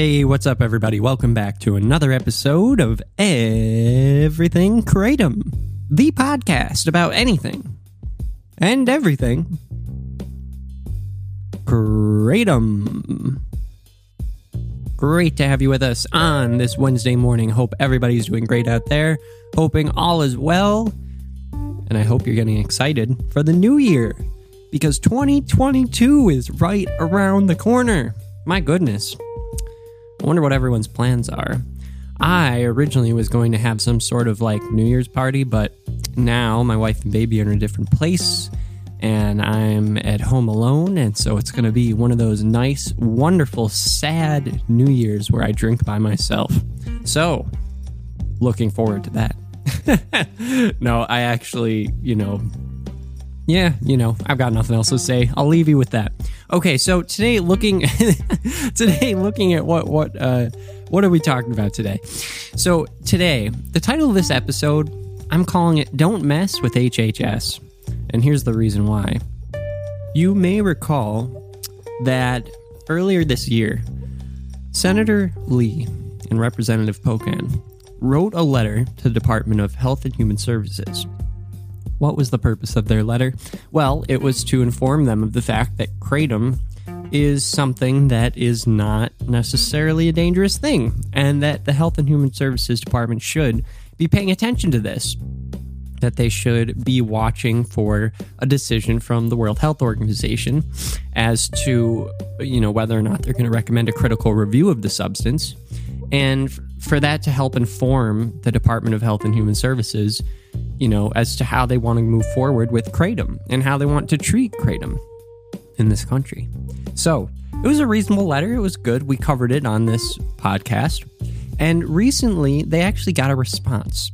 Hey, what's up, everybody? Welcome back to another episode of Everything Kratom, the podcast about anything and everything Kratom. Great to have you with us on this Wednesday morning. Hope everybody's doing great out there. Hoping all is well. And I hope you're getting excited for the new year because 2022 is right around the corner. My goodness. I wonder what everyone's plans are. I originally was going to have some sort of like New Year's party, but now my wife and baby are in a different place and I'm at home alone. And so it's going to be one of those nice, wonderful, sad New Year's where I drink by myself. So, looking forward to that. no, I actually, you know, yeah, you know, I've got nothing else to say. I'll leave you with that. Okay, so today looking today looking at what what uh what are we talking about today? So today, the title of this episode, I'm calling it Don't Mess with HHS. And here's the reason why. You may recall that earlier this year, Senator Lee and Representative Pocan wrote a letter to the Department of Health and Human Services what was the purpose of their letter? Well, it was to inform them of the fact that kratom is something that is not necessarily a dangerous thing, and that the Health and Human Services Department should be paying attention to this. That they should be watching for a decision from the World Health Organization as to, you know, whether or not they're going to recommend a critical review of the substance, and for that to help inform the Department of Health and Human Services you know, as to how they want to move forward with Kratom and how they want to treat Kratom in this country. So it was a reasonable letter. It was good. We covered it on this podcast. And recently, they actually got a response.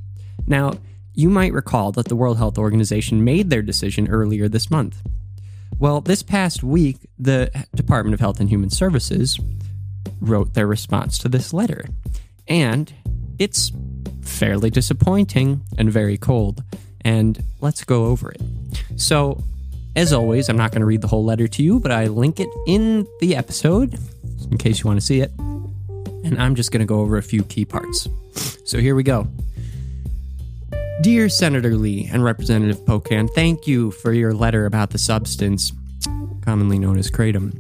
Now, you might recall that the World Health Organization made their decision earlier this month. Well, this past week, the Department of Health and Human Services wrote their response to this letter. And it's fairly disappointing and very cold. And let's go over it. So, as always, I'm not going to read the whole letter to you, but I link it in the episode in case you want to see it. And I'm just going to go over a few key parts. So, here we go. Dear Senator Lee and Representative Pocan, thank you for your letter about the substance, commonly known as kratom.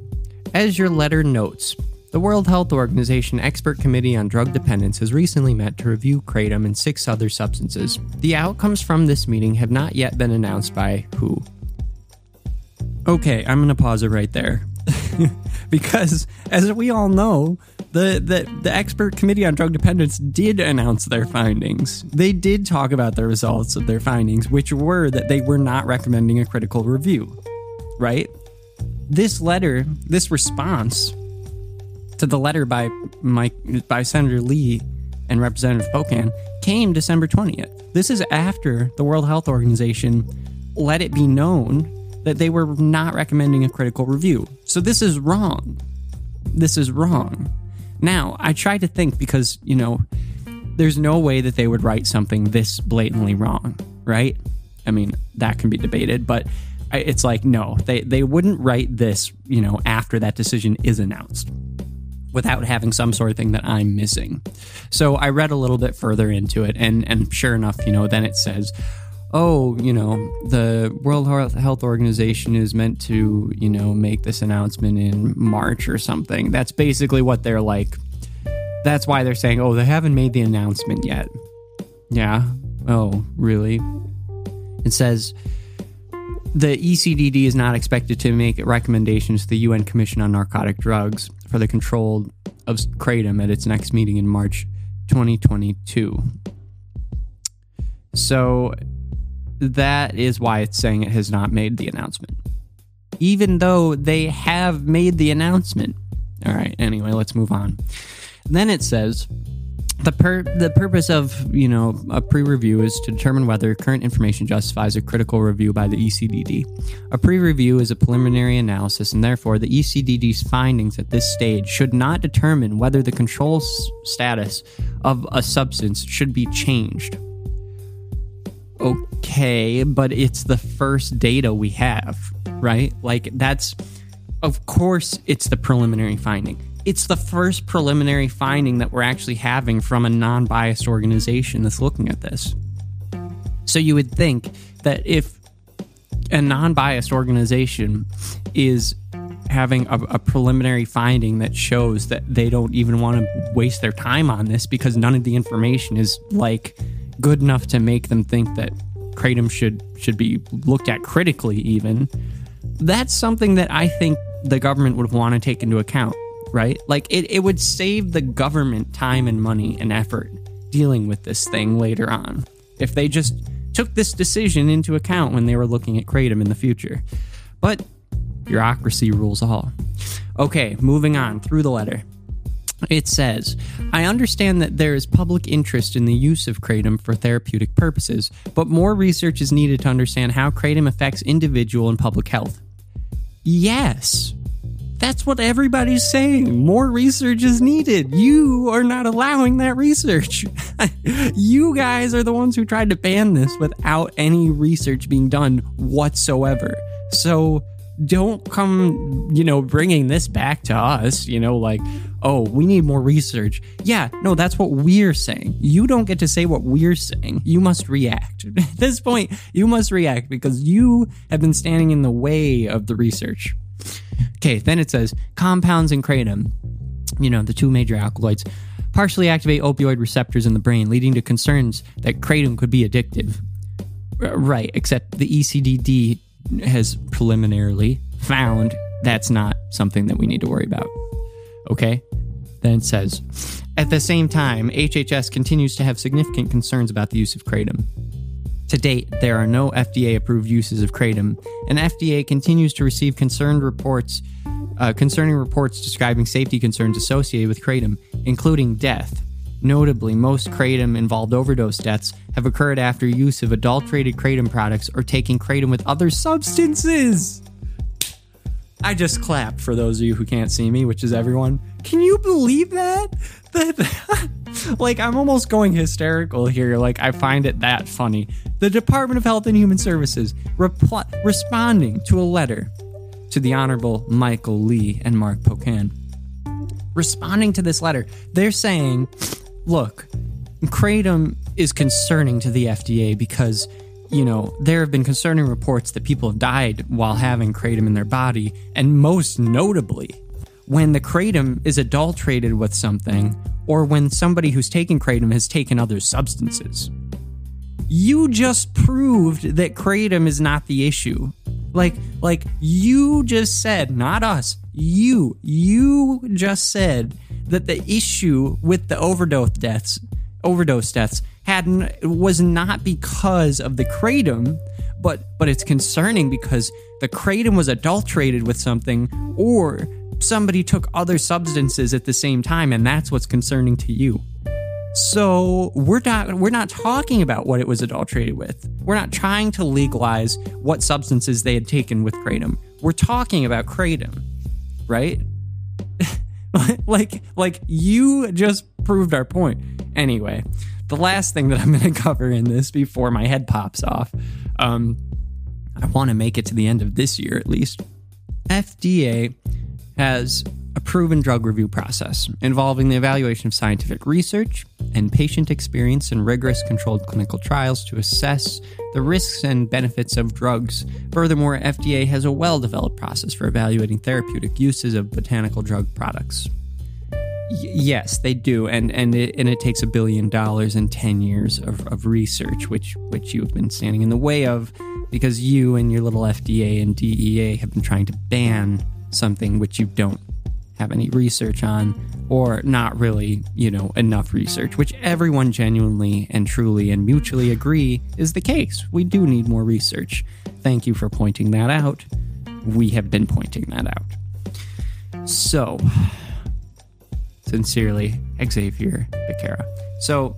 As your letter notes, the World Health Organization Expert Committee on Drug Dependence has recently met to review kratom and six other substances. The outcomes from this meeting have not yet been announced by WHO. Okay, I'm going to pause it right there. because as we all know, the, the the expert committee on drug dependence did announce their findings. They did talk about the results of their findings, which were that they were not recommending a critical review. Right? This letter, this response to the letter by Mike by Senator Lee and Representative Pocan came December 20th. This is after the World Health Organization let it be known that they were not recommending a critical review. So this is wrong. This is wrong. Now, I tried to think because, you know, there's no way that they would write something this blatantly wrong, right? I mean, that can be debated, but it's like no, they they wouldn't write this, you know, after that decision is announced without having some sort of thing that I'm missing. So I read a little bit further into it, and and sure enough, you know, then it says, oh, you know, the World Health Organization is meant to, you know, make this announcement in March or something. That's basically what they're like. That's why they're saying, oh, they haven't made the announcement yet. Yeah. Oh, really? It says the ECDD is not expected to make recommendations to the UN Commission on Narcotic Drugs for the control of kratom at its next meeting in March 2022. So that is why it's saying it has not made the announcement. Even though they have made the announcement. All right, anyway, let's move on. Then it says the per- the purpose of you know a pre-review is to determine whether current information justifies a critical review by the ECDD. A pre-review is a preliminary analysis, and therefore the ECDD's findings at this stage should not determine whether the control s- status of a substance should be changed. Okay, but it's the first data we have, right? Like that's, of course, it's the preliminary finding it's the first preliminary finding that we're actually having from a non biased organization that's looking at this. So you would think that if a non biased organization is having a, a, preliminary finding that shows that they don't even want to waste their time on this because none of the information is like good enough to make them think that kratom should should be looked at critically even that's something that i think the government would want to take into account right like it, it would save the government time and money and effort dealing with this thing later on if they just took this decision into account when they were looking at kratom in the future but Bureaucracy rules all. Okay, moving on through the letter. It says, I understand that there is public interest in the use of kratom for therapeutic purposes, but more research is needed to understand how kratom affects individual and public health. Yes, that's what everybody's saying. More research is needed. You are not allowing that research. you guys are the ones who tried to ban this without any research being done whatsoever. So, don't come, you know, bringing this back to us, you know, like, oh, we need more research. Yeah, no, that's what we're saying. You don't get to say what we're saying. You must react. At this point, you must react because you have been standing in the way of the research. Okay, then it says compounds in kratom, you know, the two major alkaloids, partially activate opioid receptors in the brain, leading to concerns that kratom could be addictive. Right, except the ECDD has preliminarily found that's not something that we need to worry about. Okay? Then it says, at the same time, HHS continues to have significant concerns about the use of kratom. To date, there are no FDA approved uses of kratom, and FDA continues to receive concerned reports uh, concerning reports describing safety concerns associated with kratom, including death. Notably, most kratom involved overdose deaths have occurred after use of adulterated kratom products or taking kratom with other substances. I just clapped for those of you who can't see me, which is everyone. Can you believe that? That like I'm almost going hysterical here. Like I find it that funny. The Department of Health and Human Services responding to a letter to the Honorable Michael Lee and Mark Pocan. Responding to this letter, they're saying look, Kratom is concerning to the FDA because, you know, there have been concerning reports that people have died while having Kratom in their body, and most notably, when the Kratom is adulterated with something, or when somebody who's taken Kratom has taken other substances. You just proved that Kratom is not the issue. Like, like you just said, not us, you, you just said that the issue with the overdose deaths, overdose deaths, had was not because of the kratom, but but it's concerning because the kratom was adulterated with something, or somebody took other substances at the same time, and that's what's concerning to you. So we're not we're not talking about what it was adulterated with. We're not trying to legalize what substances they had taken with kratom. We're talking about kratom, right? like like you just proved our point. Anyway, the last thing that I'm going to cover in this before my head pops off, um, I want to make it to the end of this year at least. FDA has a proven drug review process involving the evaluation of scientific research and patient experience in rigorous controlled clinical trials to assess the risks and benefits of drugs. Furthermore, FDA has a well developed process for evaluating therapeutic uses of botanical drug products. Y- yes, they do, and and it, and it takes a billion dollars and ten years of, of research, which which you've been standing in the way of, because you and your little FDA and DEA have been trying to ban something which you don't have any research on or not really, you know, enough research, which everyone genuinely and truly and mutually agree is the case. We do need more research. Thank you for pointing that out. We have been pointing that out. So, sincerely, Xavier Becerra. So,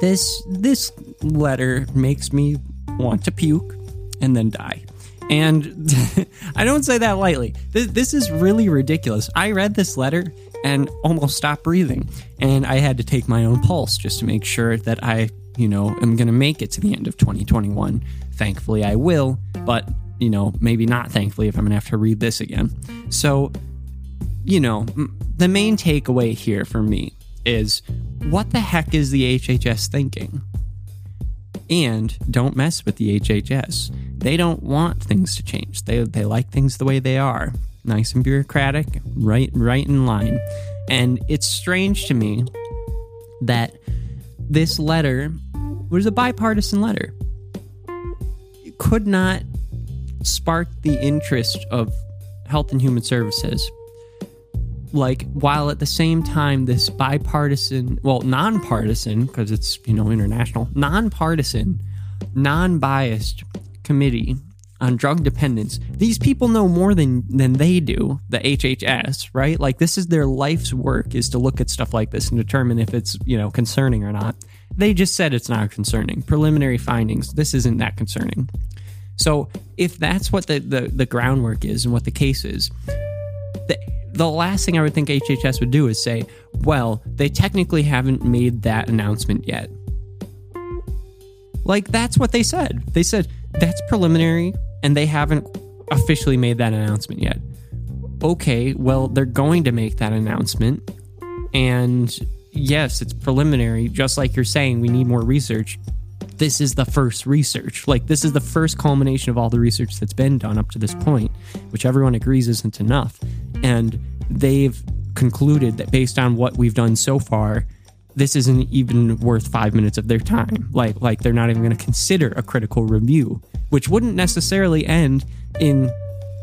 this this letter makes me want to puke and then die. And I don't say that lightly. This, this is really ridiculous. I read this letter and almost stopped breathing. And I had to take my own pulse just to make sure that I, you know, am going to make it to the end of 2021. Thankfully, I will, but, you know, maybe not thankfully if I'm going to have to read this again. So, you know, the main takeaway here for me is what the heck is the HHS thinking? And don't mess with the HHS. They don't want things to change. They, they like things the way they are. Nice and bureaucratic, right right in line. And it's strange to me that this letter was a bipartisan letter. It could not spark the interest of Health and Human Services. Like, while at the same time, this bipartisan, well, nonpartisan, because it's, you know, international, nonpartisan, non biased committee on drug dependence, these people know more than than they do, the HHS, right? Like this is their life's work is to look at stuff like this and determine if it's, you know, concerning or not. They just said it's not concerning. Preliminary findings, this isn't that concerning. So if that's what the, the, the groundwork is and what the case is, the, the last thing I would think HHS would do is say, well, they technically haven't made that announcement yet. Like, that's what they said. They said, that's preliminary, and they haven't officially made that announcement yet. Okay, well, they're going to make that announcement. And yes, it's preliminary, just like you're saying, we need more research this is the first research. Like, this is the first culmination of all the research that's been done up to this point, which everyone agrees isn't enough. And they've concluded that based on what we've done so far, this isn't even worth five minutes of their time. Like, like they're not even going to consider a critical review, which wouldn't necessarily end in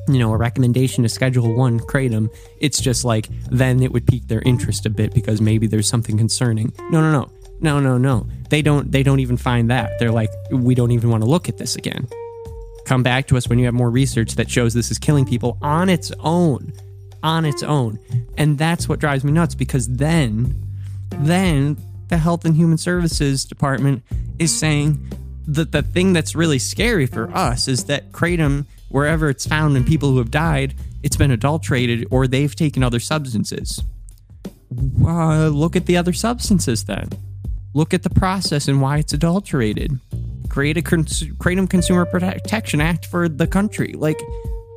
you know, a recommendation to schedule one kratom, it's just like then it would pique their interest a bit because maybe there's something concerning. No, no, no. No, no, no. They don't they don't even find that. They're like, we don't even want to look at this again. Come back to us when you have more research that shows this is killing people on its own. On its own. And that's what drives me nuts because then then the Health and Human Services Department is saying that the thing that's really scary for us is that kratom, wherever it's found in people who have died, it's been adulterated or they've taken other substances. Uh, look at the other substances then. Look at the process and why it's adulterated. Create a cons- Kratom Consumer Protection Act for the country. Like,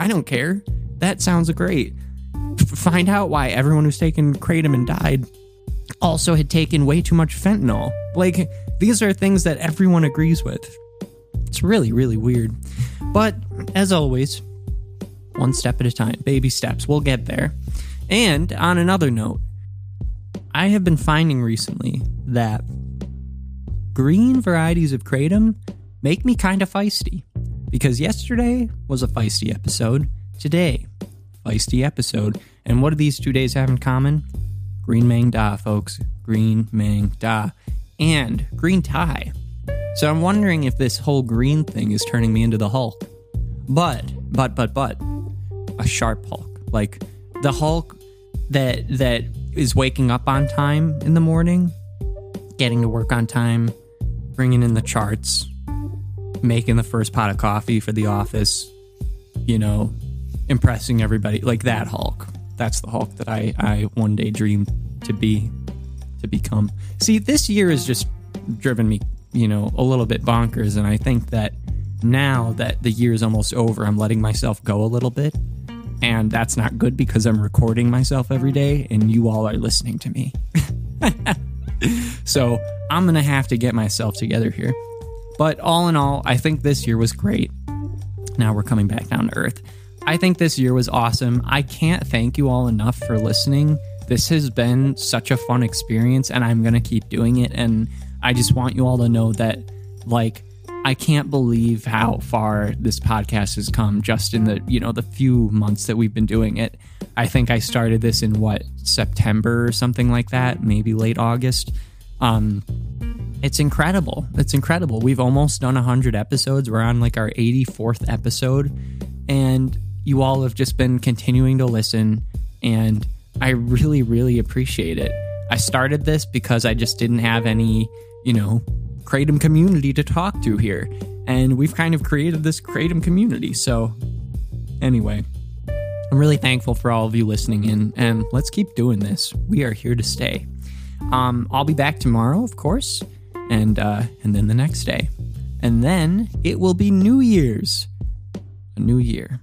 I don't care. That sounds great. F- find out why everyone who's taken Kratom and died also had taken way too much fentanyl. Like, these are things that everyone agrees with. It's really, really weird. But as always, one step at a time, baby steps. We'll get there. And on another note, I have been finding recently that green varieties of kratom make me kind of feisty. Because yesterday was a feisty episode, today, feisty episode. And what do these two days have in common? Green Maeng Da, folks. Green Maeng Da. And green Thai. So I'm wondering if this whole green thing is turning me into the Hulk. But, but, but, but, a sharp Hulk. Like the Hulk that that is waking up on time in the morning, getting to work on time, bringing in the charts, making the first pot of coffee for the office, you know, impressing everybody like that Hulk. That's the Hulk that I, I one day dreamed to be, to become. See, this year has just driven me, you know, a little bit bonkers. And I think that now that the year is almost over, I'm letting myself go a little bit. And that's not good because I'm recording myself every day and you all are listening to me. so I'm going to have to get myself together here. But all in all, I think this year was great. Now we're coming back down to earth. I think this year was awesome. I can't thank you all enough for listening. This has been such a fun experience, and I'm going to keep doing it. And I just want you all to know that, like, I can't believe how far this podcast has come just in the, you know, the few months that we've been doing it. I think I started this in what, September or something like that, maybe late August. Um, it's incredible. It's incredible. We've almost done 100 episodes. We're on like our 84th episode. And you all have just been continuing to listen. And I really, really appreciate it. I started this because I just didn't have any, you know, Kratom community to talk to here. And we've kind of created this Kratom community. So, anyway, I'm really thankful for all of you listening in. And let's keep doing this. We are here to stay. Um, I'll be back tomorrow, of course, and uh, and then the next day, and then it will be New Year's, a new year.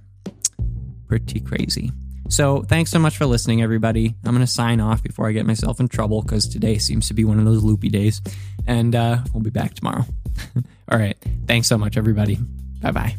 Pretty crazy. So thanks so much for listening, everybody. I'm going to sign off before I get myself in trouble because today seems to be one of those loopy days. And uh, we'll be back tomorrow. All right. Thanks so much, everybody. Bye bye.